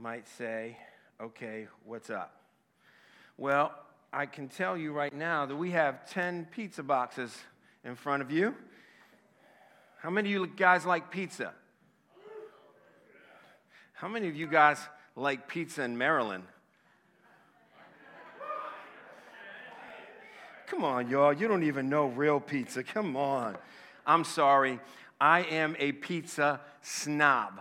might say, okay, what's up? Well, I can tell you right now that we have 10 pizza boxes in front of you. How many of you guys like pizza? How many of you guys like pizza in Maryland? Come on, y'all. You don't even know real pizza. Come on. I'm sorry. I am a pizza snob,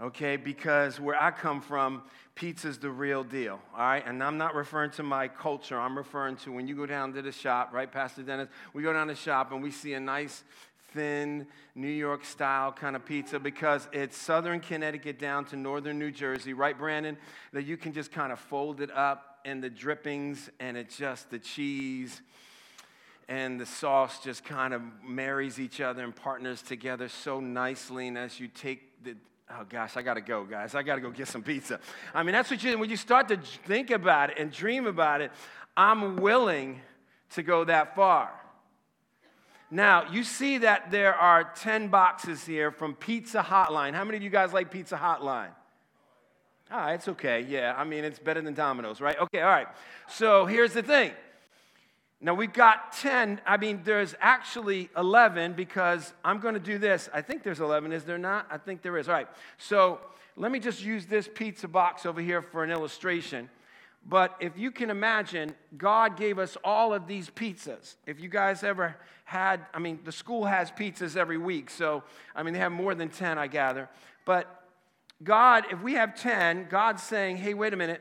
okay? Because where I come from, pizza's the real deal, all right? And I'm not referring to my culture. I'm referring to when you go down to the shop, right, Pastor Dennis? We go down to the shop and we see a nice, thin, New York style kind of pizza because it's southern Connecticut down to northern New Jersey, right, Brandon? That you can just kind of fold it up and the drippings and it's just the cheese and the sauce just kind of marries each other and partners together so nicely. And as you take the, oh gosh, I gotta go, guys. I gotta go get some pizza. I mean, that's what you, when you start to think about it and dream about it, I'm willing to go that far. Now, you see that there are 10 boxes here from Pizza Hotline. How many of you guys like Pizza Hotline? Ah, it's okay. Yeah, I mean, it's better than Domino's, right? Okay, all right. So here's the thing now we've got 10. I mean, there's actually 11 because I'm going to do this. I think there's 11, is there not? I think there is. All right. So let me just use this pizza box over here for an illustration. But if you can imagine, God gave us all of these pizzas. If you guys ever had, I mean, the school has pizzas every week. So, I mean, they have more than 10, I gather. But God, if we have 10, God's saying, hey, wait a minute.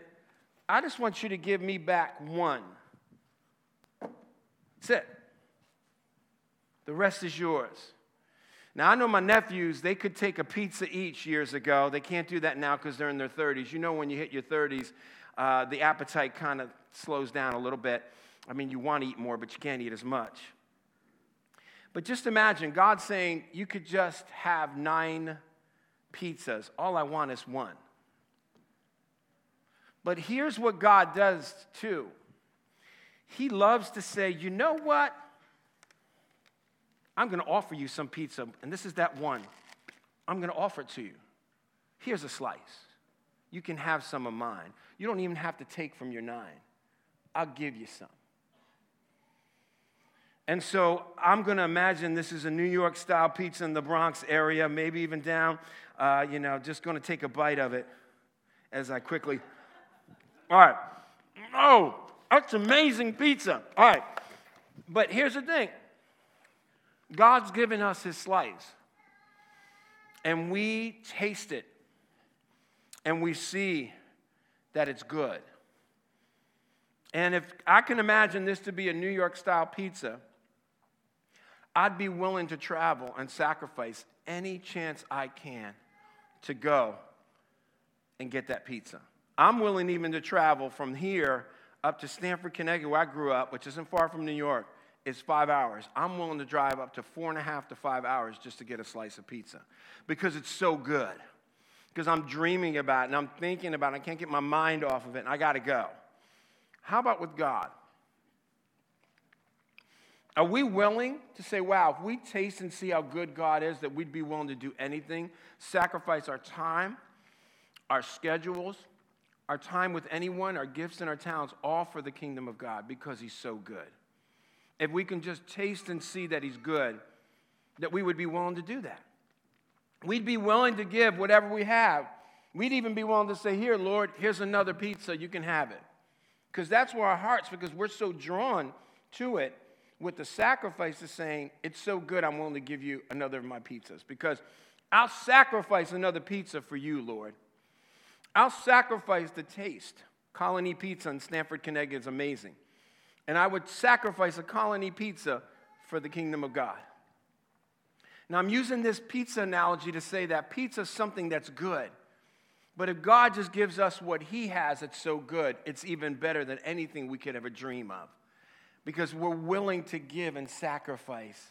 I just want you to give me back one. That's it. The rest is yours. Now, I know my nephews, they could take a pizza each years ago. They can't do that now because they're in their 30s. You know, when you hit your 30s, uh, the appetite kind of slows down a little bit. I mean, you want to eat more, but you can't eat as much. But just imagine God saying, You could just have nine pizzas. All I want is one. But here's what God does too he loves to say, you know what? I'm going to offer you some pizza, and this is that one. I'm going to offer it to you. Here's a slice. You can have some of mine. You don't even have to take from your nine. I'll give you some. And so I'm going to imagine this is a New York style pizza in the Bronx area, maybe even down. Uh, you know, just going to take a bite of it as I quickly. All right. Oh, that's amazing pizza. All right. But here's the thing God's given us his slice, and we taste it, and we see that it's good. And if I can imagine this to be a New York style pizza, I'd be willing to travel and sacrifice any chance I can to go and get that pizza. I'm willing even to travel from here up to Stamford, Connecticut, where I grew up, which isn't far from New York, is five hours. I'm willing to drive up to four and a half to five hours just to get a slice of pizza because it's so good. Because I'm dreaming about it and I'm thinking about it. I can't get my mind off of it and I got to go. How about with God? Are we willing to say, wow, if we taste and see how good God is, that we'd be willing to do anything, sacrifice our time, our schedules, our time with anyone, our gifts and our talents, all for the kingdom of God because He's so good. If we can just taste and see that He's good, that we would be willing to do that. We'd be willing to give whatever we have. We'd even be willing to say, Here, Lord, here's another pizza, you can have it. Because that's where our hearts, because we're so drawn to it with the sacrifice of saying, It's so good, I'm willing to give you another of my pizzas. Because I'll sacrifice another pizza for you, Lord. I'll sacrifice the taste. Colony Pizza in Stamford, Connecticut is amazing. And I would sacrifice a Colony Pizza for the kingdom of God. Now, I'm using this pizza analogy to say that pizza is something that's good. But if God just gives us what He has it's so good, it's even better than anything we could ever dream of. Because we're willing to give and sacrifice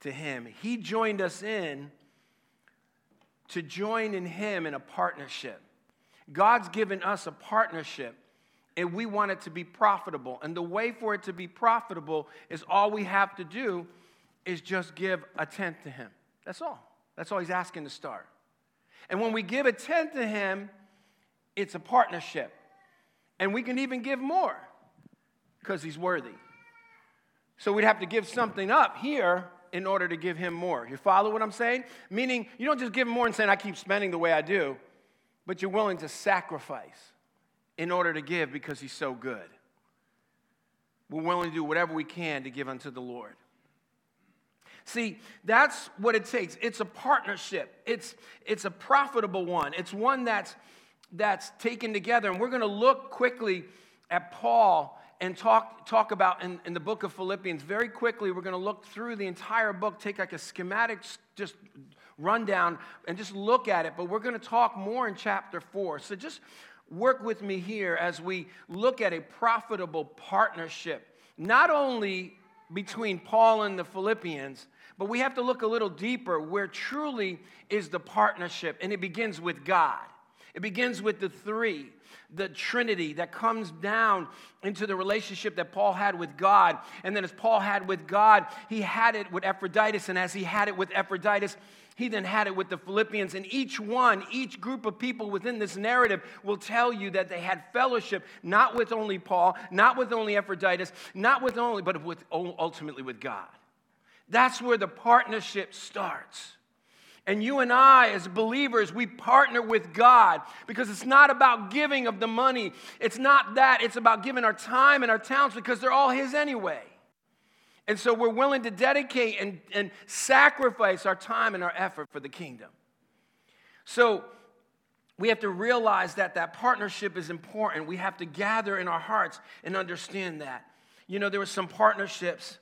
to Him. He joined us in to join in Him in a partnership. God's given us a partnership and we want it to be profitable. And the way for it to be profitable is all we have to do is just give a tenth to Him. That's all. That's all He's asking to start. And when we give a tenth to Him, It's a partnership. And we can even give more because he's worthy. So we'd have to give something up here in order to give him more. You follow what I'm saying? Meaning, you don't just give him more and saying, I keep spending the way I do, but you're willing to sacrifice in order to give because he's so good. We're willing to do whatever we can to give unto the Lord. See, that's what it takes. It's a partnership. It's, it's a profitable one. It's one that's, that's taken together. And we're going to look quickly at Paul and talk, talk about in, in the book of Philippians. Very quickly, we're going to look through the entire book, take like a schematic, just rundown, and just look at it. But we're going to talk more in chapter four. So just work with me here as we look at a profitable partnership, not only between Paul and the Philippians, but we have to look a little deeper where truly is the partnership, and it begins with God. It begins with the three, the Trinity that comes down into the relationship that Paul had with God. And then, as Paul had with God, he had it with Epaphroditus. And as he had it with Epaphroditus, he then had it with the Philippians. And each one, each group of people within this narrative will tell you that they had fellowship, not with only Paul, not with only Epaphroditus, not with only, but with, ultimately with God. That's where the partnership starts. And you and I, as believers, we partner with God because it's not about giving of the money. It's not that. It's about giving our time and our talents because they're all His anyway. And so we're willing to dedicate and, and sacrifice our time and our effort for the kingdom. So we have to realize that that partnership is important. We have to gather in our hearts and understand that. You know, there were some partnerships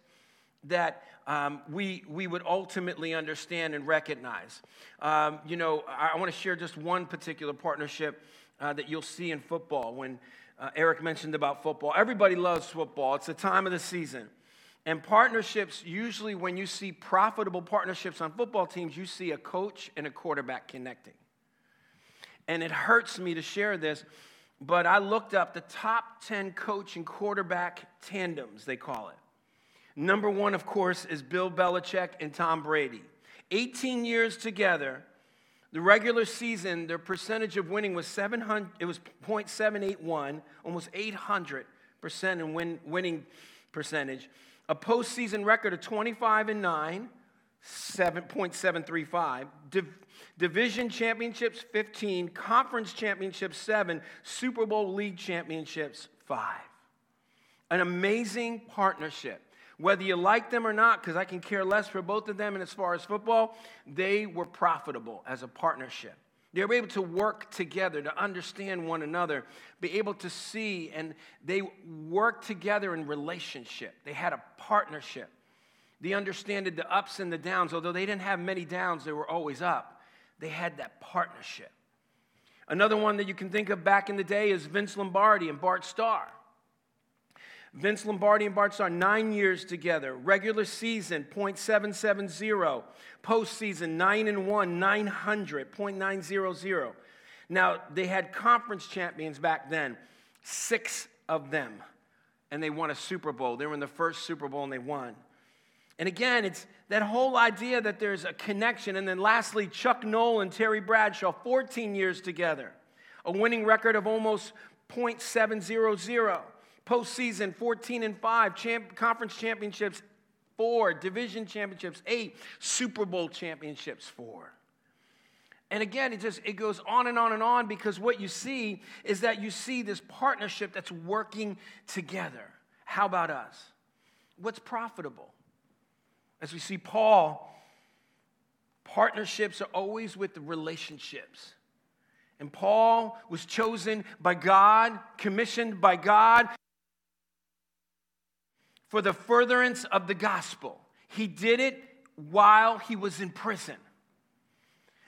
that um, we, we would ultimately understand and recognize. Um, you know, I, I want to share just one particular partnership uh, that you'll see in football when uh, Eric mentioned about football. Everybody loves football, it's the time of the season. And partnerships, usually when you see profitable partnerships on football teams, you see a coach and a quarterback connecting. And it hurts me to share this, but I looked up the top 10 coach and quarterback tandems, they call it. Number one, of course, is Bill Belichick and Tom Brady. 18 years together, the regular season, their percentage of winning was 700, it was 0.781, almost 800% in win, winning percentage. A postseason record of 25 and 9, 7.735. Div, division championships 15, conference championships 7, Super Bowl league championships 5. An amazing partnership. Whether you like them or not, because I can care less for both of them, and as far as football, they were profitable as a partnership. They were able to work together, to understand one another, be able to see, and they worked together in relationship. They had a partnership. They understood the ups and the downs. Although they didn't have many downs, they were always up. They had that partnership. Another one that you can think of back in the day is Vince Lombardi and Bart Starr. Vince Lombardi and Bart Starr, nine years together. Regular season, 0.770. Postseason, 9 and 1, 900, 0.900. Now, they had conference champions back then, six of them, and they won a Super Bowl. They were in the first Super Bowl and they won. And again, it's that whole idea that there's a connection. And then lastly, Chuck Noll, and Terry Bradshaw, 14 years together, a winning record of almost 0.700 postseason 14 and 5, champ, conference championships 4, division championships 8, Super Bowl championships 4. And again, it just it goes on and on and on because what you see is that you see this partnership that's working together. How about us? What's profitable? As we see Paul, partnerships are always with the relationships. And Paul was chosen by God, commissioned by God for the furtherance of the gospel. He did it while he was in prison.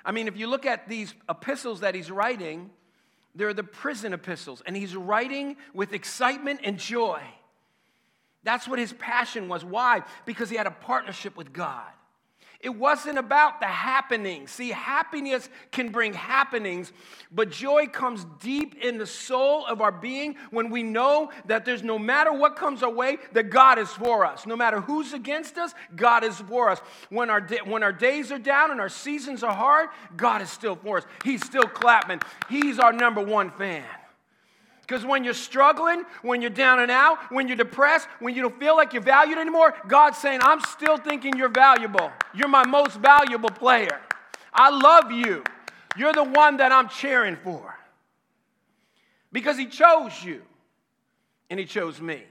I mean, if you look at these epistles that he's writing, they're the prison epistles, and he's writing with excitement and joy. That's what his passion was. Why? Because he had a partnership with God. It wasn't about the happenings. See, happiness can bring happenings, but joy comes deep in the soul of our being when we know that there's no matter what comes our way, that God is for us. No matter who's against us, God is for us. When our, when our days are down and our seasons are hard, God is still for us. He's still clapping. He's our number one fan. Because when you're struggling, when you're down and out, when you're depressed, when you don't feel like you're valued anymore, God's saying, I'm still thinking you're valuable. You're my most valuable player. I love you. You're the one that I'm cheering for. Because He chose you and He chose me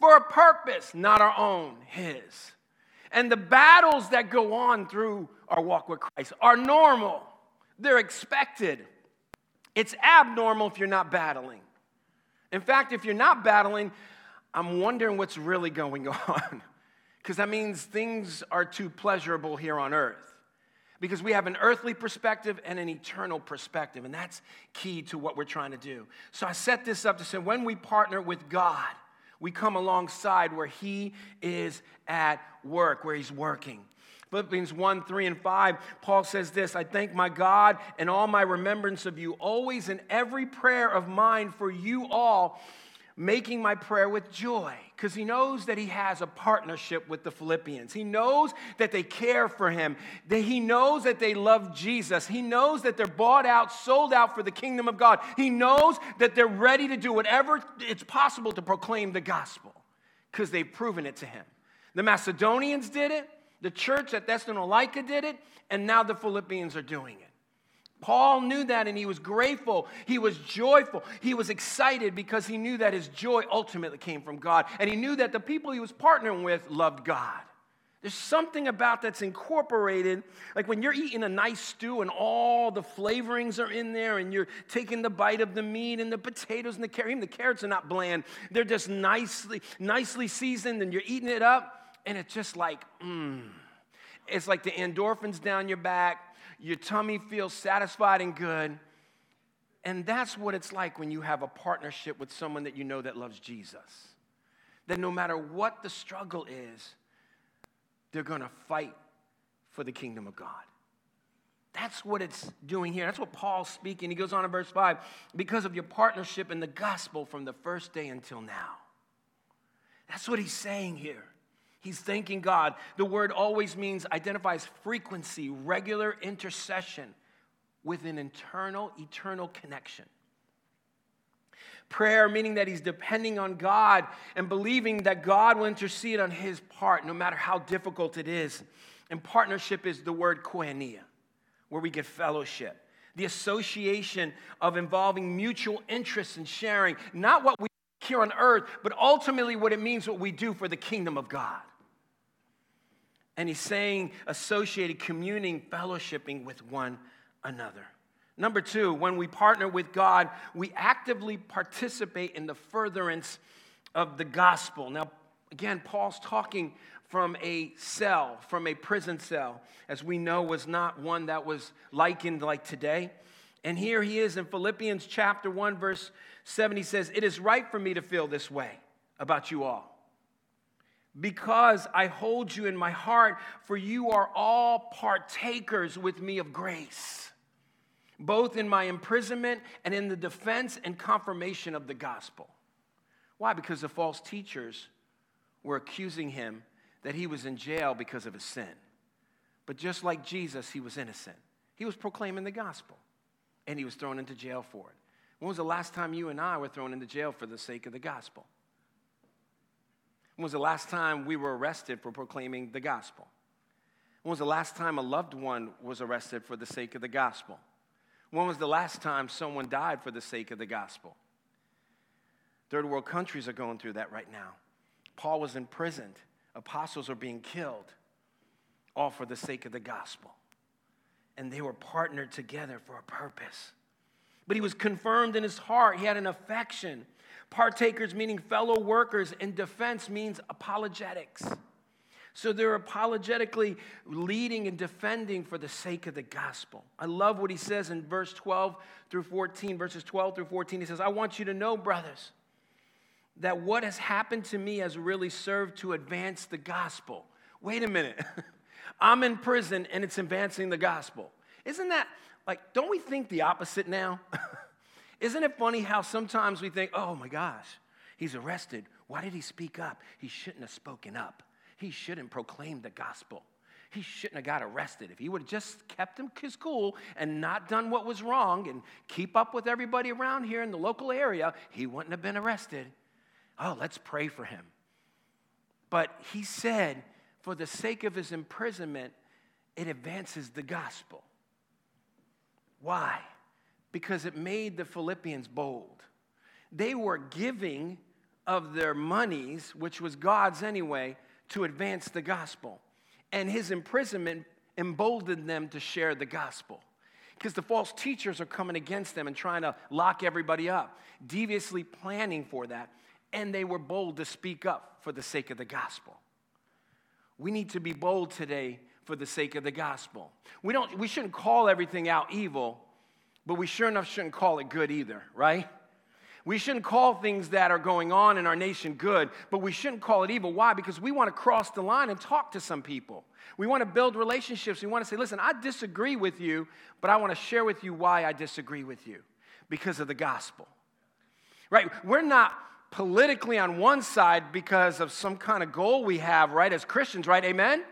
for a purpose, not our own, His. And the battles that go on through our walk with Christ are normal, they're expected. It's abnormal if you're not battling. In fact, if you're not battling, I'm wondering what's really going on. Because that means things are too pleasurable here on earth. Because we have an earthly perspective and an eternal perspective, and that's key to what we're trying to do. So I set this up to say when we partner with God, we come alongside where He is at work, where He's working. Philippians 1 3 and 5, Paul says this I thank my God and all my remembrance of you, always in every prayer of mine for you all, making my prayer with joy. Because he knows that he has a partnership with the Philippians. He knows that they care for him. That he knows that they love Jesus. He knows that they're bought out, sold out for the kingdom of God. He knows that they're ready to do whatever it's possible to proclaim the gospel because they've proven it to him. The Macedonians did it. The church at Thessalonica did it, and now the Philippians are doing it. Paul knew that and he was grateful. He was joyful. He was excited because he knew that his joy ultimately came from God. And he knew that the people he was partnering with loved God. There's something about that's incorporated. Like when you're eating a nice stew and all the flavorings are in there and you're taking the bite of the meat and the potatoes and the carrots. Even the carrots are not bland. They're just nicely, nicely seasoned and you're eating it up and it's just like, mmm. It's like the endorphins down your back, your tummy feels satisfied and good. And that's what it's like when you have a partnership with someone that you know that loves Jesus. That no matter what the struggle is, they're gonna fight for the kingdom of God. That's what it's doing here. That's what Paul's speaking. He goes on in verse 5 because of your partnership in the gospel from the first day until now. That's what he's saying here. He's thanking God. The word always means identifies frequency, regular intercession with an internal, eternal connection. Prayer, meaning that he's depending on God and believing that God will intercede on his part, no matter how difficult it is. And partnership is the word koinonia, where we get fellowship, the association of involving mutual interests and sharing, not what we here on earth, but ultimately what it means what we do for the kingdom of God. And he's saying associated, communing, fellowshipping with one another. Number two, when we partner with God, we actively participate in the furtherance of the gospel. Now, again, Paul's talking from a cell, from a prison cell, as we know was not one that was likened like today. And here he is in Philippians chapter 1, verse 7. He says, It is right for me to feel this way about you all because I hold you in my heart, for you are all partakers with me of grace, both in my imprisonment and in the defense and confirmation of the gospel. Why? Because the false teachers were accusing him that he was in jail because of his sin. But just like Jesus, he was innocent. He was proclaiming the gospel, and he was thrown into jail for it. When was the last time you and I were thrown into jail for the sake of the gospel? When was the last time we were arrested for proclaiming the gospel? When was the last time a loved one was arrested for the sake of the gospel? When was the last time someone died for the sake of the gospel? Third world countries are going through that right now. Paul was imprisoned, apostles are being killed, all for the sake of the gospel. And they were partnered together for a purpose. But he was confirmed in his heart, he had an affection Partakers meaning fellow workers, and defense means apologetics. So they're apologetically leading and defending for the sake of the gospel. I love what he says in verse 12 through 14, verses 12 through 14. He says, I want you to know, brothers, that what has happened to me has really served to advance the gospel. Wait a minute. I'm in prison and it's advancing the gospel. Isn't that like, don't we think the opposite now? Isn't it funny how sometimes we think, oh my gosh, he's arrested. Why did he speak up? He shouldn't have spoken up. He shouldn't proclaim the gospel. He shouldn't have got arrested. If he would have just kept him his cool and not done what was wrong and keep up with everybody around here in the local area, he wouldn't have been arrested. Oh, let's pray for him. But he said, for the sake of his imprisonment, it advances the gospel. Why? Because it made the Philippians bold. They were giving of their monies, which was God's anyway, to advance the gospel. And his imprisonment emboldened them to share the gospel. Because the false teachers are coming against them and trying to lock everybody up, deviously planning for that. And they were bold to speak up for the sake of the gospel. We need to be bold today for the sake of the gospel. We, don't, we shouldn't call everything out evil, but we sure enough shouldn't call it good either, right? We shouldn't call things that are going on in our nation good, but we shouldn't call it evil. Why? Because we want to cross the line and talk to some people. We want to build relationships. We want to say, listen, I disagree with you, but I want to share with you why I disagree with you because of the gospel. Right? We're not politically on one side because of some kind of goal we have, right, as Christians, right? Amen?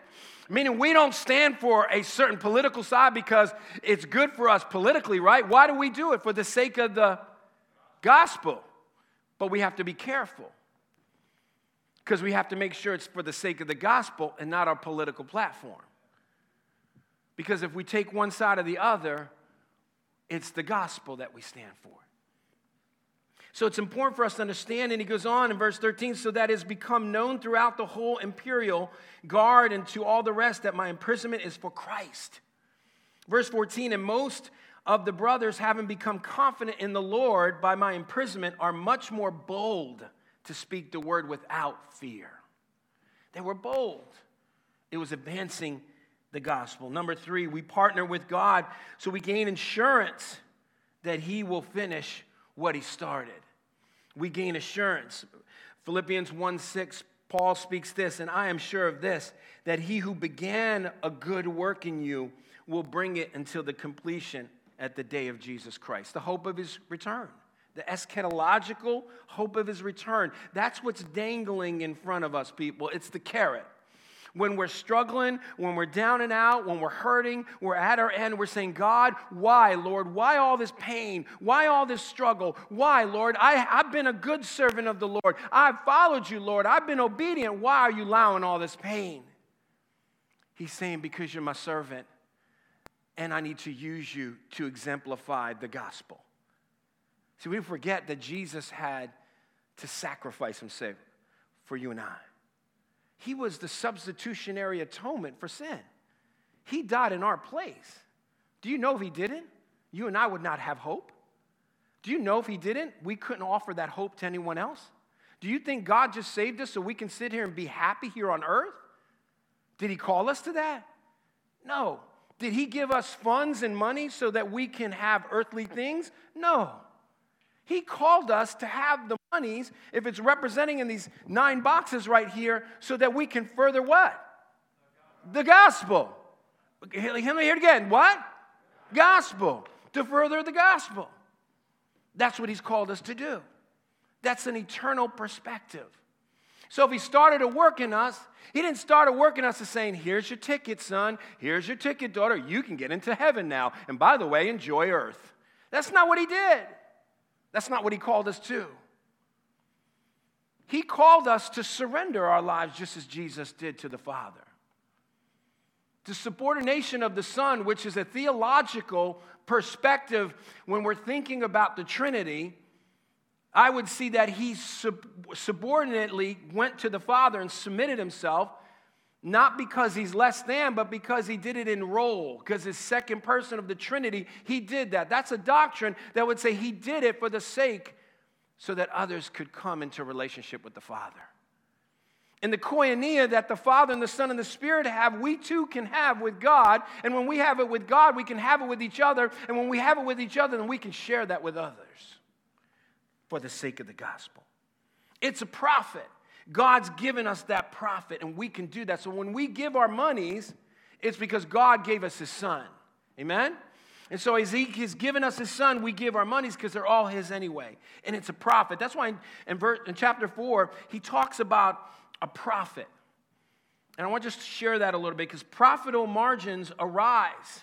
Meaning we don't stand for a certain political side because it's good for us politically, right? Why do we do it? For the sake of the gospel. But we have to be careful because we have to make sure it's for the sake of the gospel and not our political platform. Because if we take one side or the other, it's the gospel that we stand for. So it's important for us to understand, and he goes on in verse 13, so that it's become known throughout the whole imperial guard and to all the rest that my imprisonment is for Christ. Verse 14, and most of the brothers, having become confident in the Lord by my imprisonment, are much more bold to speak the word without fear. They were bold. It was advancing the gospel. Number three, we partner with God so we gain insurance that He will finish what He started. We gain assurance. Philippians 1 6, Paul speaks this, and I am sure of this, that He who began a good work in you will bring it until the completion at the day of Jesus Christ, the hope of his return, the eschatological hope of his return. That's what's dangling in front of us, people. It's the carrot. When we're struggling, when we're down and out, when we're hurting, we're at our end, we're saying, God, why, Lord? Why all this pain? Why all this struggle? Why, Lord? I, have been a good servant of the Lord. I've followed you, Lord. I've been obedient. Why are you allowing all this pain? He's saying, Because you're my servant and I need to use you to exemplify the gospel. See, we forget that Jesus had to sacrifice himself for you and I. He was the substitutionary atonement for sin. He died in our place. Do you know if he didn't, you and I would not have hope? Do you know if he didn't, we couldn't offer that hope to anyone else? Do you think God just saved us so we can sit here and be happy here on earth? Did he call us to that? No. Did he give us funds and money so that we can have earthly things? No. He called us to have the monies, if it's representing in these nine boxes right here, so that we can further what? The gospel. Let me hear it again. What? Gospel. To further the gospel. That's what he's called us to do. That's an eternal perspective. So if he started a work in us, he didn't start a work in us as saying, here's your ticket, son. Here's your ticket, daughter. You can get into heaven now. And by the way, enjoy earth. That's not what he did. That's not what he called us to. He called us to surrender our lives just as Jesus did to the Father. To subordination of the Son, which is a theological perspective when we're thinking about the Trinity I would see that he sub- subordinately went to the Father and submitted himself, not because he's less than, but because he did it in role, because his second person of the Trinity, he did that. That's a doctrine that would say he did it for the sake so that others could come into relationship with the Father. And the koinonia that the Father and the Son and the Spirit have, we too can have with God. And when we have it with God, we can have it with each other. And when we have it with each other, then we can share that with others for the sake of the gospel. It's a profit. God's given us that profit, and we can do that. So when we give our monies, It's because God gave us his son. Amen? And so as he has given us his son, we give our monies because they're all his anyway. And it's a profit. That's why in, in, verse, in chapter 4, he talks about a profit. And I want to just share that a little bit because profitable margins arise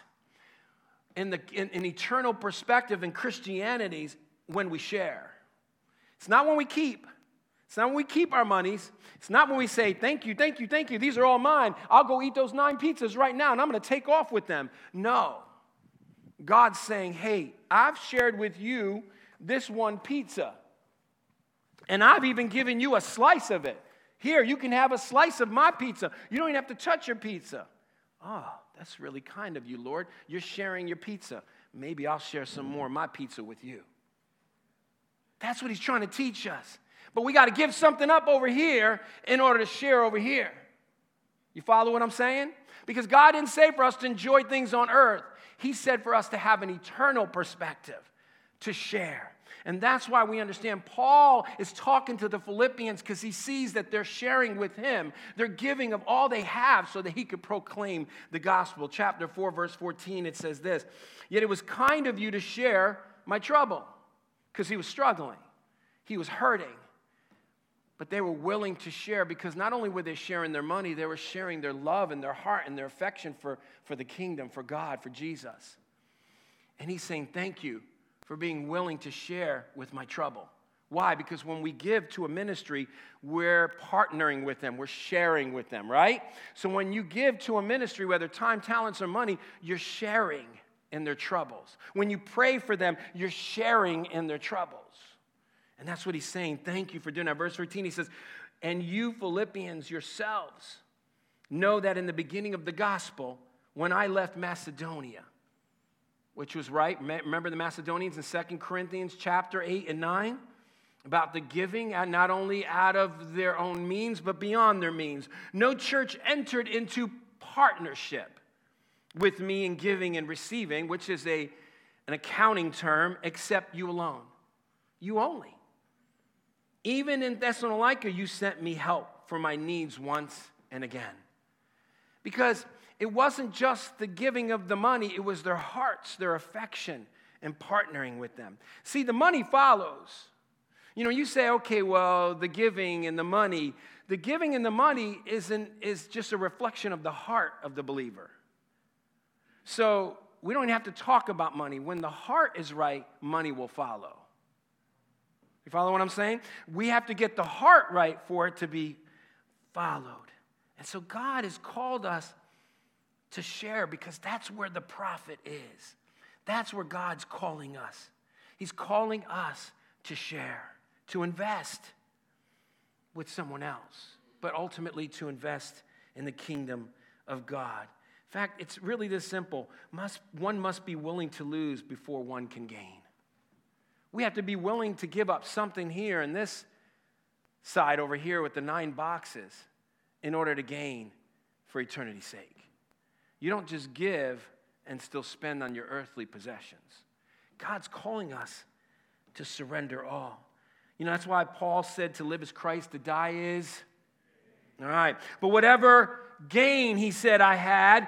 in, the, in, in eternal perspective in Christianity when we share. It's not when we keep. It's not when we keep our monies. It's not when we say, thank you, thank you, thank you. These are all mine. I'll go eat those nine pizzas right now and I'm going to take off with them. No. God's saying, hey, I've shared with you this one pizza. And I've even given you a slice of it. Here, you can have a slice of my pizza. You don't even have to touch your pizza. Oh, that's really kind of you, Lord. You're sharing your pizza. Maybe I'll share some more of my pizza with you. That's what he's trying to teach us. But we got to give something up over here in order to share over here. You follow what I'm saying? Because God didn't say for us to enjoy things on earth, He said for us to have an eternal perspective, to share. And that's why we understand Paul is talking to the Philippians because he sees that they're sharing with him. They're giving of all they have so that he could proclaim the gospel. Chapter 4, verse 14, it says this Yet it was kind of you to share my trouble because he was struggling, he was hurting but they were willing to share because not only were they sharing their money, they were sharing their love and their heart and their affection for, for the kingdom, for God, for Jesus. And he's saying, Thank you for being willing to share with my trouble. Why? Because when we give to a ministry, we're partnering with them, we're sharing with them, right? So when you give to a ministry, whether time, talents, or money, you're sharing in their troubles. When you pray for them, you're sharing in their troubles. And that's what he's saying. Thank you for doing that. Verse 13, he says, And you, Philippians, yourselves, know that in the beginning of the gospel, when I left Macedonia, which was right, remember the Macedonians in Second Corinthians chapter 8 and 9? About the giving, and not only out of their own means, but beyond their means. No church entered into partnership with me in giving and receiving, which is a, an accounting term, except you alone. You only. Even in Thessalonica, you sent me help for my needs once and again. Because it wasn't just the giving of the money, it was their hearts, their affection, and partnering with them. See, the money follows. You know, you say, okay, well, the giving and the money, the giving and the money isn't, is just a reflection of the heart of the believer. So we don't have to talk about money. When the heart is right, money will follow. You follow what I'm saying? We have to get the heart right for it to be followed. And so God has called us to share because that's where the profit is. That's where God's calling us. He's calling us to share, to invest with someone else, but ultimately to invest in the kingdom of God. In fact, it's really this simple. Must, one must be willing to lose before one can gain. We have to be willing to give up something here and this side over here with the nine boxes in order to gain for eternity's sake. You don't just give and still spend on your earthly possessions. God's calling us to surrender all. You know, that's why Paul said to live as Christ, to die is. All right. But whatever gain he said I had,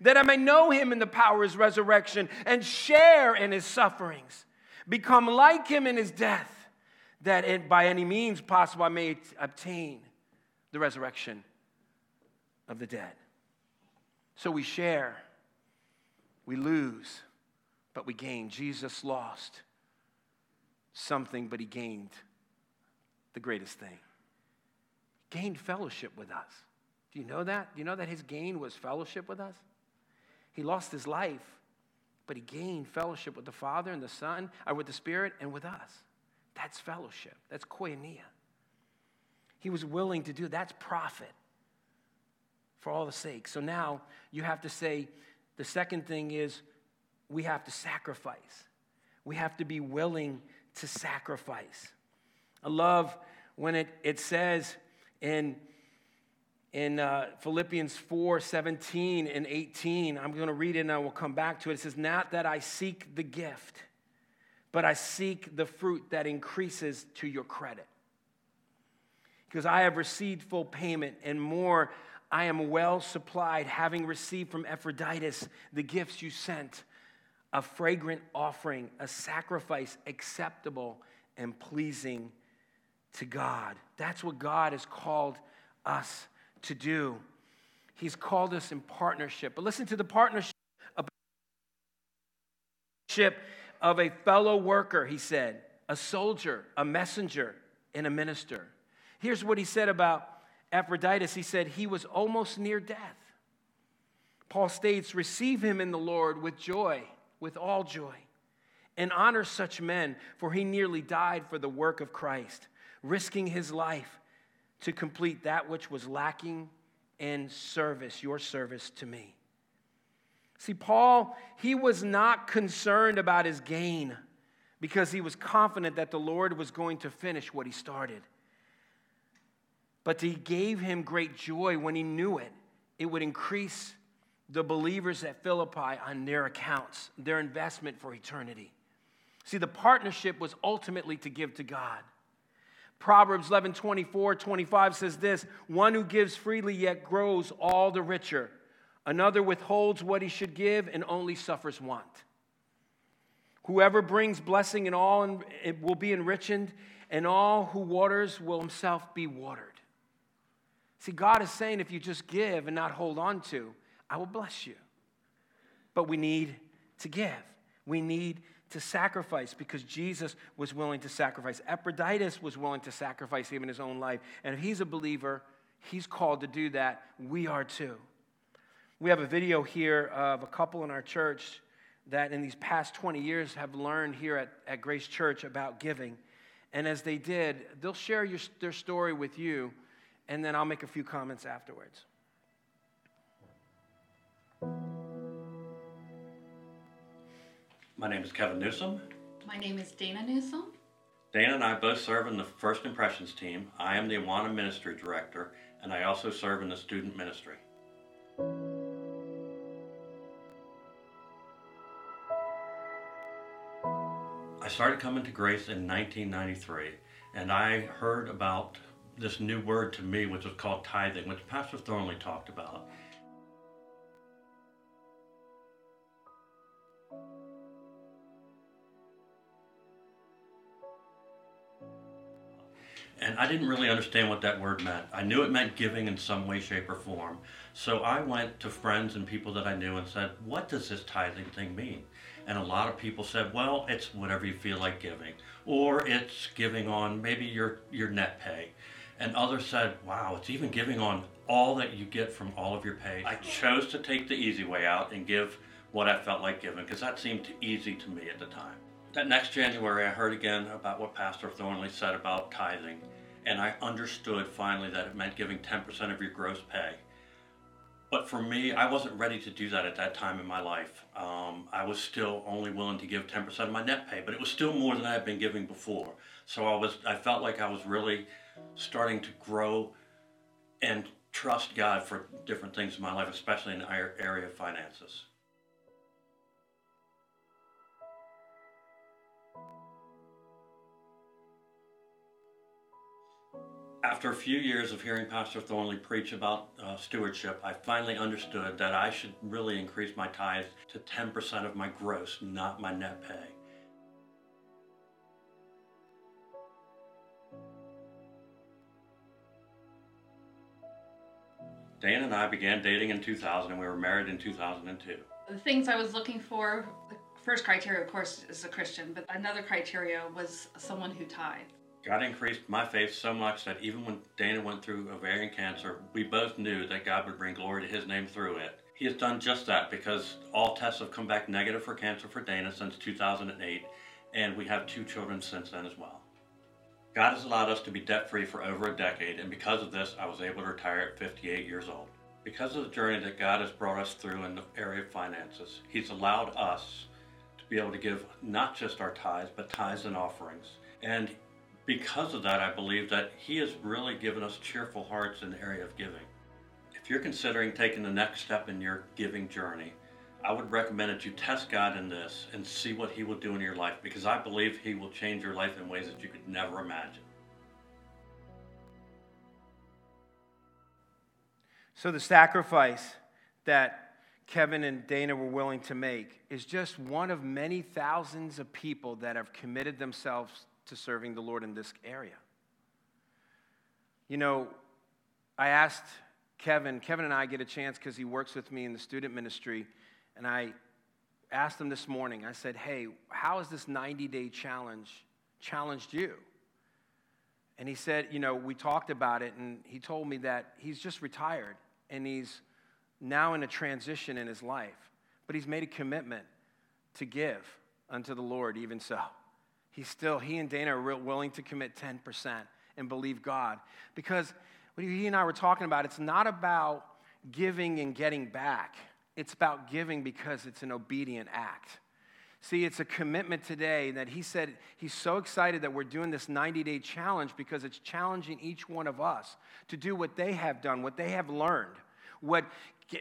that I may know him in the power of his resurrection and share in his sufferings, become like him in his death, that it, by any means possible I may obtain the resurrection of the dead. So we share, we lose, but we gain. Jesus lost something, but he gained the greatest thing. He gained fellowship with us. Do you know that? Do you know that his gain was fellowship with us? He lost his life, but he gained fellowship with the Father and the Son, or with the Spirit, and with us. That's fellowship. That's koinonia. He was willing to do that's profit for all the sake. So now you have to say the second thing is we have to sacrifice. We have to be willing to sacrifice. I love when it, it says in, in uh, Philippians 4 17 and 18, I'm going to read it and I will come back to it. It says, Not that I seek the gift, but I seek the fruit that increases to your credit. Because I have received full payment and more I am well supplied, having received from Epaphroditus the gifts you sent a fragrant offering, a sacrifice acceptable and pleasing to God. That's what God has called us to do. He's called us in partnership. But listen to the partnership of a fellow worker, he said, a soldier, a messenger, and a minister. Here's what he said about Epaphroditus, he said, he was almost near death. Paul states, receive him in the Lord with joy, with all joy, and honor such men, for he nearly died for the work of Christ, risking his life to complete that which was lacking in service, your service to me. See, Paul, he was not concerned about his gain because he was confident that the Lord was going to finish what he started. But he gave him great joy when he knew it. It would increase the believers at Philippi on their accounts, their investment for eternity. See, the partnership was ultimately to give to God. Proverbs 11 24, 25 says this One who gives freely yet grows all the richer. Another withholds what he should give and only suffers want. Whoever brings blessing in all will be enriched, and all who waters will himself be watered. See, God is saying if you just give and not hold on to, I will bless you. But we need to give. We need to sacrifice because Jesus was willing to sacrifice. Epaphroditus was willing to sacrifice even his own life. And if he's a believer, he's called to do that. We are too. We have a video here of a couple in our church that in these past 20 years have learned here at, at Grace Church about giving. And as they did, they'll share your, their story with you and then I'll make a few comments afterwards. My name is Kevin Newsom. My name is Dana Newsom. Dana and I both serve in the First Impressions team. I am the Awana Ministry Director, and I also serve in the student ministry. I started coming to Grace in 1993, and I heard about this new word to me, which was called tithing, which Pastor Thornley talked about. And I didn't really understand what that word meant. I knew it meant giving in some way, shape, or form. So I went to friends and people that I knew and said, What does this tithing thing mean? And a lot of people said, Well, it's whatever you feel like giving, or it's giving on maybe your, your net pay. And others said, wow, it's even giving on all that you get from all of your pay. I chose to take the easy way out and give what I felt like giving because that seemed easy to me at the time. That next January, I heard again about what Pastor Thornley said about tithing, and I understood finally that it meant giving 10% of your gross pay. But for me, I wasn't ready to do that at that time in my life. Um, I was still only willing to give 10% of my net pay, but it was still more than I had been giving before. So I was, I felt like I was really starting to grow and trust God for different things in my life, especially in the area of finances. After a few years of hearing Pastor Thornley preach about uh, stewardship, I finally understood that I should really increase my tithe to 10% of my gross, not my net pay. Dan and I began dating in 2000 and we were married in 2002. The things I was looking for, the first criteria, of course, is a Christian, but another criteria was someone who tithed. God increased my faith so much that even when Dana went through ovarian cancer, we both knew that God would bring glory to his name through it. He has done just that because all tests have come back negative for cancer for Dana since 2008, and we have two children since then as well. God has allowed us to be debt free for over a decade, and because of this, I was able to retire at 58 years old. Because of the journey that God has brought us through in the area of finances, He's allowed us to be able to give not just our tithes, but tithes and offerings. And because of that, I believe that He has really given us cheerful hearts in the area of giving. If you're considering taking the next step in your giving journey, I would recommend that you test God in this and see what He will do in your life because I believe He will change your life in ways that you could never imagine. So, the sacrifice that Kevin and Dana were willing to make is just one of many thousands of people that have committed themselves to serving the Lord in this area. You know, I asked Kevin, Kevin and I get a chance because he works with me in the student ministry, and I asked him this morning, I said, Hey, how has this 90 day challenge challenged you? And he said, You know, we talked about it, and he told me that he's just retired and he's now in a transition in his life, but he's made a commitment to give unto the Lord, even so. He's still, he and Dana are willing to commit 10% and believe God. Because what he and I were talking about, it's not about giving and getting back, it's about giving because it's an obedient act. See, it's a commitment today that he said he's so excited that we're doing this 90 day challenge because it's challenging each one of us to do what they have done, what they have learned. What,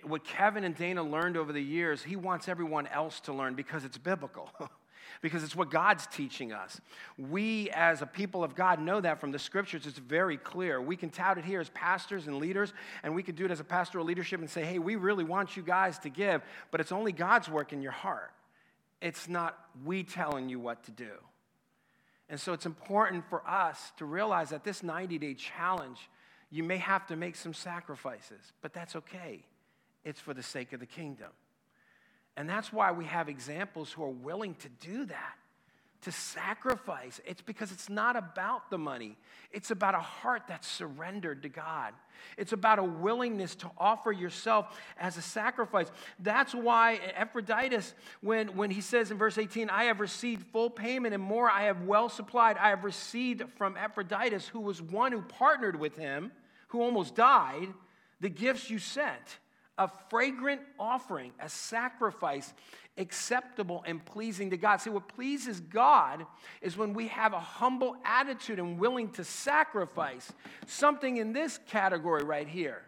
what Kevin and Dana learned over the years, he wants everyone else to learn because it's biblical. because it's what God's teaching us. We, as a people of God, know that from the scriptures. It's very clear. We can tout it here as pastors and leaders, and we can do it as a pastoral leadership and say, hey, we really want you guys to give, but it's only God's work in your heart. It's not we telling you what to do. And so it's important for us to realize that this 90 day challenge, you may have to make some sacrifices, but that's okay. It's for the sake of the kingdom. And that's why we have examples who are willing to do that to sacrifice. It's because it's not about the money, it's about a heart that's surrendered to God. It's about a willingness to offer yourself as a sacrifice. That's why Epaphroditus, when, when he says in verse 18, I have received full payment and more, I have well supplied, I have received from Epaphroditus, who was one who partnered with him, who almost died, the gifts you sent a fragrant offering, a sacrifice acceptable and pleasing to God. See, what pleases God is when we have a humble attitude and willing to sacrifice something in this category right here.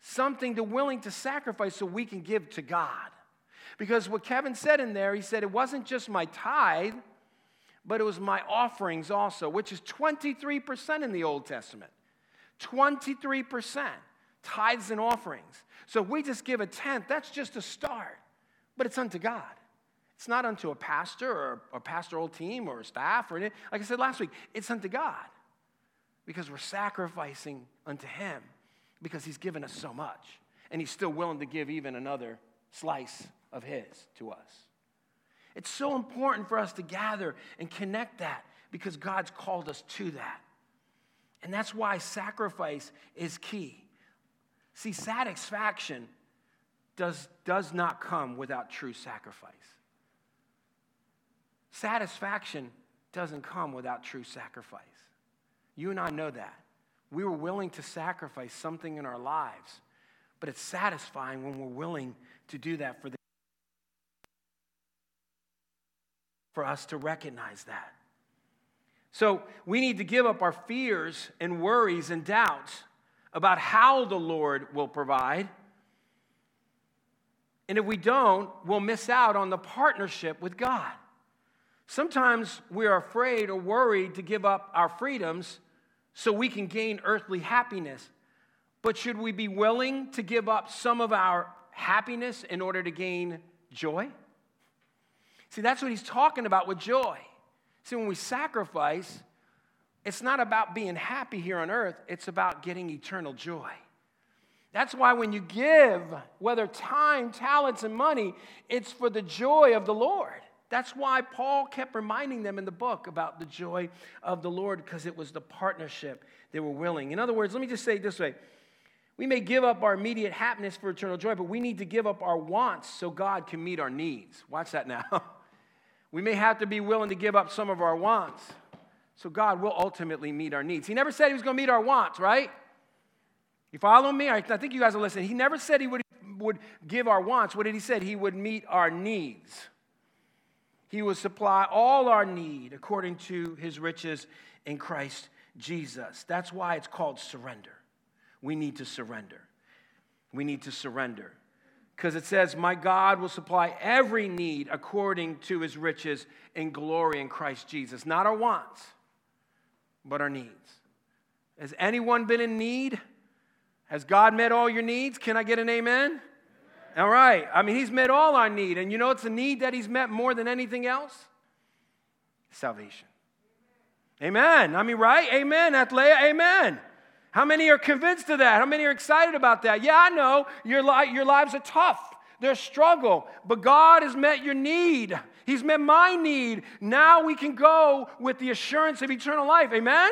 Something to willing to sacrifice so we can give to God. Because what Kevin said in there, he said it wasn't just my tithe, but it was my offerings also, which is 23% in the Old Testament. 23% tithes and offerings. So we just give a tenth, that's just a start, but it's unto God. It's not unto a pastor or a pastoral team or staff or anything. Like I said last week, it's unto God because we're sacrificing unto Him because He's given us so much. And He's still willing to give even another slice of His to us. It's so important for us to gather and connect that because God's called us to that. And that's why sacrifice is key. See, satisfaction does, does not come without true sacrifice. Satisfaction doesn't come without true sacrifice. You and I know that. We were willing to sacrifice something in our lives, but it's satisfying when we're willing to do that for the for us to recognize that. So we need to give up our fears and worries and doubts about how the Lord will provide. And if we don't, we'll miss out on the partnership with God. Sometimes we are afraid or worried to give up our freedoms so we can gain earthly happiness. But should we be willing to give up some of our happiness in order to gain joy? See, that's what he's talking about with joy. See, when we sacrifice, it's not about being happy here on earth, it's about getting eternal joy. That's why when you give, whether time, talents, and money, it's for the joy of the Lord. That's why Paul kept reminding them in the book about the joy of the Lord because it was the partnership they were willing. In other words, let me just say it this way we may give up our immediate happiness for eternal joy, but we need to give up our wants so God can meet our needs. Watch that now. we may have to be willing to give up some of our wants so God will ultimately meet our needs. He never said he was going to meet our wants, right? You follow me? I think you guys are listening. He never said he would, would give our wants. What did he say? He would meet our needs. He will supply all our need according to his riches in Christ Jesus. That's why it's called surrender. We need to surrender. We need to surrender. Because it says, My God will supply every need according to his riches in glory in Christ Jesus. Not our wants, but our needs. Has anyone been in need? Has God met all your needs? Can I get an amen? All right. I mean, He's met all our need. And you know it's a need that He's met more than anything else? Salvation. Amen. I mean, right? Amen. Atlea, amen. How many are convinced of that? How many are excited about that? Yeah, I know your, li- your lives are tough. They're a struggle, but God has met your need. He's met my need. Now we can go with the assurance of eternal life. Amen?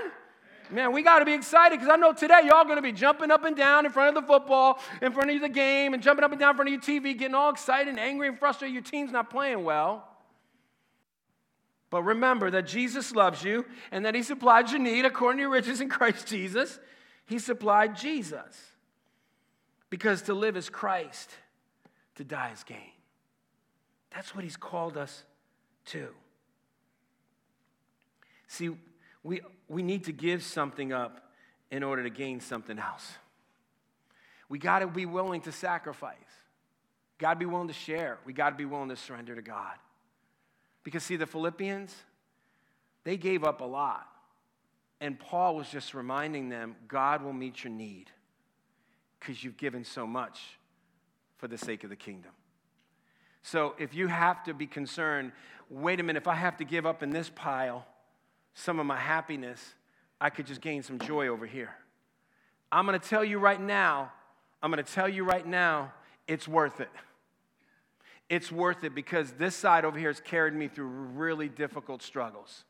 Man, we got to be excited because I know today y'all going to be jumping up and down in front of the football, in front of the game, and jumping up and down in front of your TV, getting all excited and angry and frustrated your team's not playing well. But remember that Jesus loves you and that He supplied your need according to your riches in Christ Jesus. He supplied Jesus. Because to live is Christ, to die is gain. That's what He's called us to. See, we, we need to give something up in order to gain something else. We got to be willing to sacrifice. Got to be willing to share. We got to be willing to surrender to God. Because, see, the Philippians, they gave up a lot. And Paul was just reminding them God will meet your need because you've given so much for the sake of the kingdom. So, if you have to be concerned, wait a minute, if I have to give up in this pile, some of my happiness, I could just gain some joy over here. I'm to tell you right now, I'm to tell you right now, it's worth it. It's worth it because this side over here has carried me through really difficult struggles.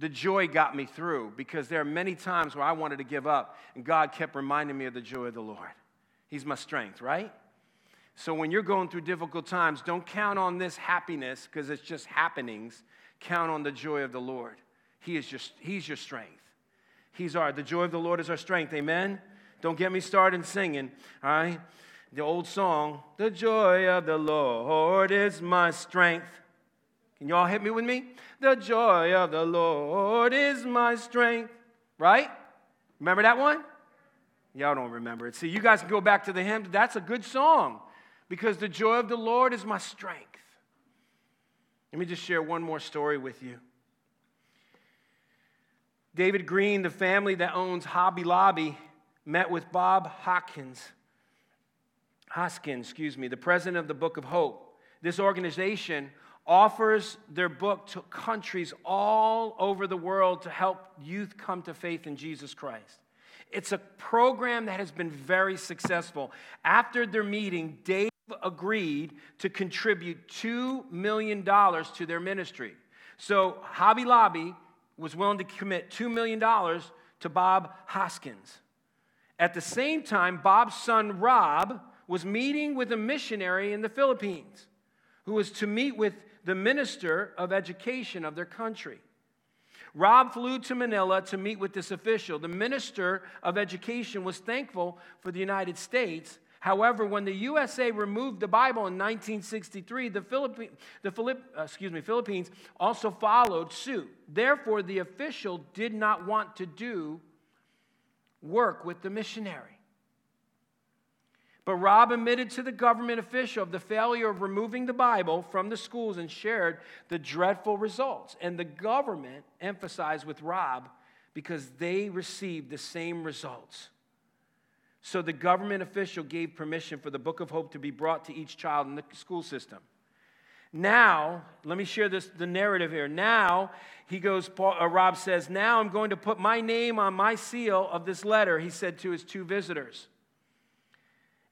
The joy got me through because there are many times where I wanted to give up, and God kept reminding me of the joy of the Lord. He's my strength, right? So when you're going through difficult times, don't count on this happiness because it's just happenings count on the joy of the Lord. He is just, he's your strength. He's our, the joy of the Lord is our strength. Amen? Don't get me started singing, all right? The old song, the joy of the Lord is my strength. Can you all hit me with me? The joy of the Lord is my strength. Right? Remember that one? Y'all don't remember it. See, you guys can go back to the hymn. That's a good song because the joy of the Lord is my strength. Let me just share one more story with you. David Green, the family that owns Hobby Lobby, met with Bob Hawkins, Hoskins, excuse me, the president of the Book of Hope. This organization offers their book to countries all over the world to help youth come to faith in Jesus Christ. It's a program that has been very successful. After their meeting, Dave agreed to contribute $2 million to their ministry. So Hobby Lobby was willing to commit $2 million to Bob Hoskins. At the same time, Bob's son Rob was meeting with a missionary in the Philippines who was to meet with the minister of education of their country. Rob flew to Manila to meet with this official. The minister of education was thankful for the United States However, when the USA removed the Bible in 1963, the, Philippi- the Philipp- uh, excuse me, Philippines also followed suit. Therefore, the official did not want to do work with the missionary. But Rob admitted to the government official of the failure of removing the Bible from the schools and shared the dreadful results. And the government emphasized with Rob because they received the same results. So the government official gave permission for the Book of Hope to be brought to each child in the school system. Now, let me share this the narrative here. Now, he goes, Paul, uh, Rob says, Now I'm going to put my name on my seal of this letter, he said to his two visitors.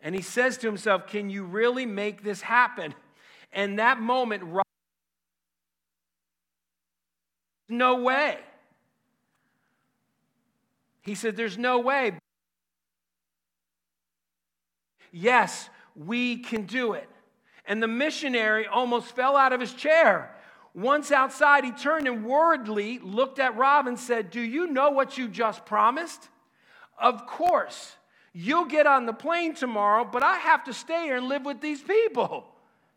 And he says to himself, Can you really make this happen? And that moment, no way. He said, There's no way. Yes, we can do it. And the missionary almost fell out of his chair. Once outside, he turned and worriedly looked at Rob and said, Do you know what you just promised? Of course. You'll get on the plane tomorrow, but I have to stay here and live with these people.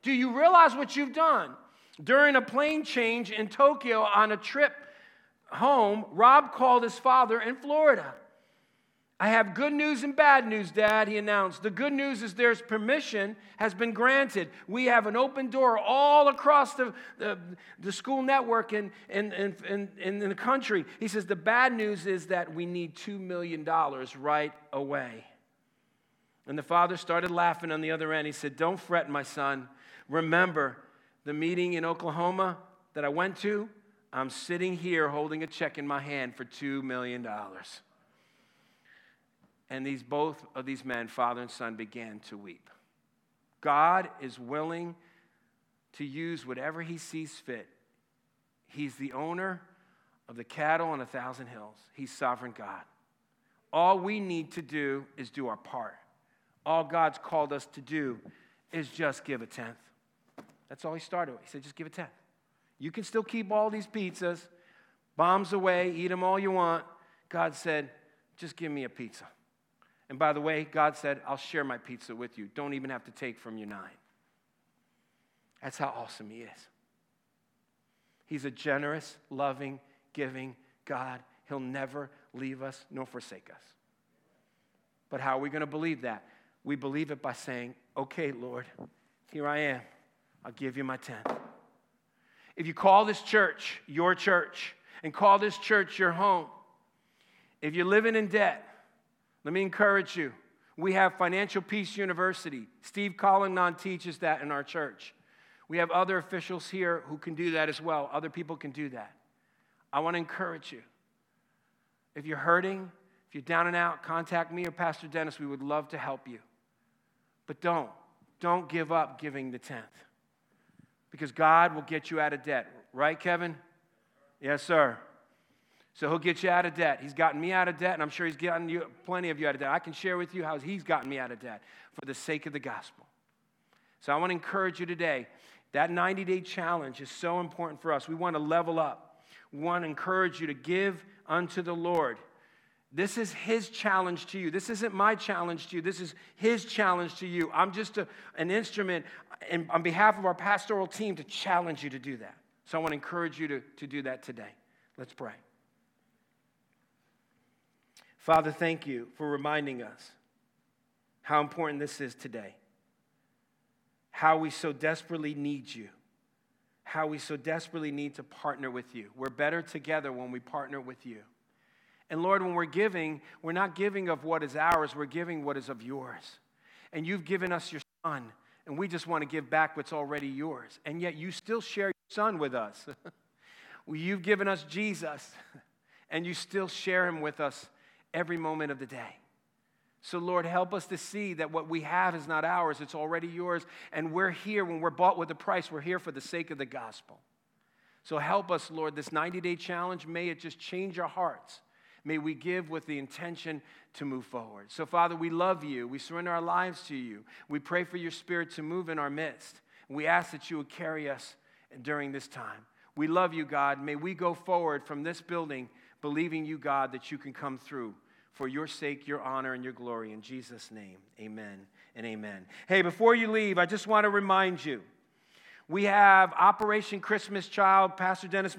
Do you realize what you've done? During a plane change in Tokyo on a trip home, Rob called his father in Florida. I have good news and bad news, Dad, he announced. The good news is there's permission has been granted. We have an open door all across the, the, the school network in, in, in, in, in the country. He says the bad news is that we need $2 million right away. And the father started laughing on the other end. He said, Don't fret, my son. Remember the meeting in Oklahoma that I went to? I'm sitting here holding a check in my hand for $2 million. And these both of these men, father and son, began to weep. God is willing to use whatever he sees fit. He's the owner of the cattle on a thousand hills. He's sovereign God. All we need to do is do our part. All God's called us to do is just give a tenth. That's all he started with. He said, just give a tenth. You can still keep all these pizzas, bombs away, eat them all you want. God said, just give me a pizza. And by the way, God said, I'll share my pizza with you. Don't even have to take from your nine. That's how awesome He is. He's a generous, loving, giving God. He'll never leave us nor forsake us. But how are we going to believe that? We believe it by saying, Okay, Lord, here I am. I'll give you my tenth. If you call this church your church and call this church your home, if you're living in debt, let me encourage you. We have Financial Peace University. Steve Collignon teaches that in our church. We have other officials here who can do that as well. Other people can do that. I want to encourage you. If you're hurting, if you're down and out, contact me or Pastor Dennis. We would love to help you. But don't, don't give up giving the tenth because God will get you out of debt. Right, Kevin? Yes, sir. So he'll get you out of debt. He's gotten me out of debt, and I'm sure he's gotten you, plenty of you out of debt. I can share with you how he's gotten me out of debt for the sake of the gospel. So I want to encourage you today. That 90 day challenge is so important for us. We want to level up. We want to encourage you to give unto the Lord. This is his challenge to you. This isn't my challenge to you. This is his challenge to you. I'm just a, an instrument in, on behalf of our pastoral team to challenge you to do that. So I want to encourage you to, to do that today. Let's pray. Father, thank you for reminding us how important this is today, how we so desperately need you, how we so desperately need to partner with you. We're better together when we partner with you. And Lord, when we're giving, we're not giving of what is ours, we're giving what is of yours. And you've given us your son, and we just want to give back what's already yours. And yet you still share your son with us. you've given us Jesus, and you still share him with us every moment of the day. So, Lord, help us to see that what we have is not ours, it's already yours. And we're here when we're bought with a price, we're here for the sake of the gospel. So, help us, Lord, this 90 day challenge, may it just change our hearts. May we give with the intention to move forward. So, Father, we love you. We surrender our lives to you. We pray for your spirit to move in our midst. We ask that you would carry us during this time. We love you, God. May we go forward from this building believing you, God, that you can come through for your sake, your honor, and your glory. In Jesus' name, amen and amen. Hey, before you leave, I just want to remind you we have Operation Christmas Child. Pastor Dennis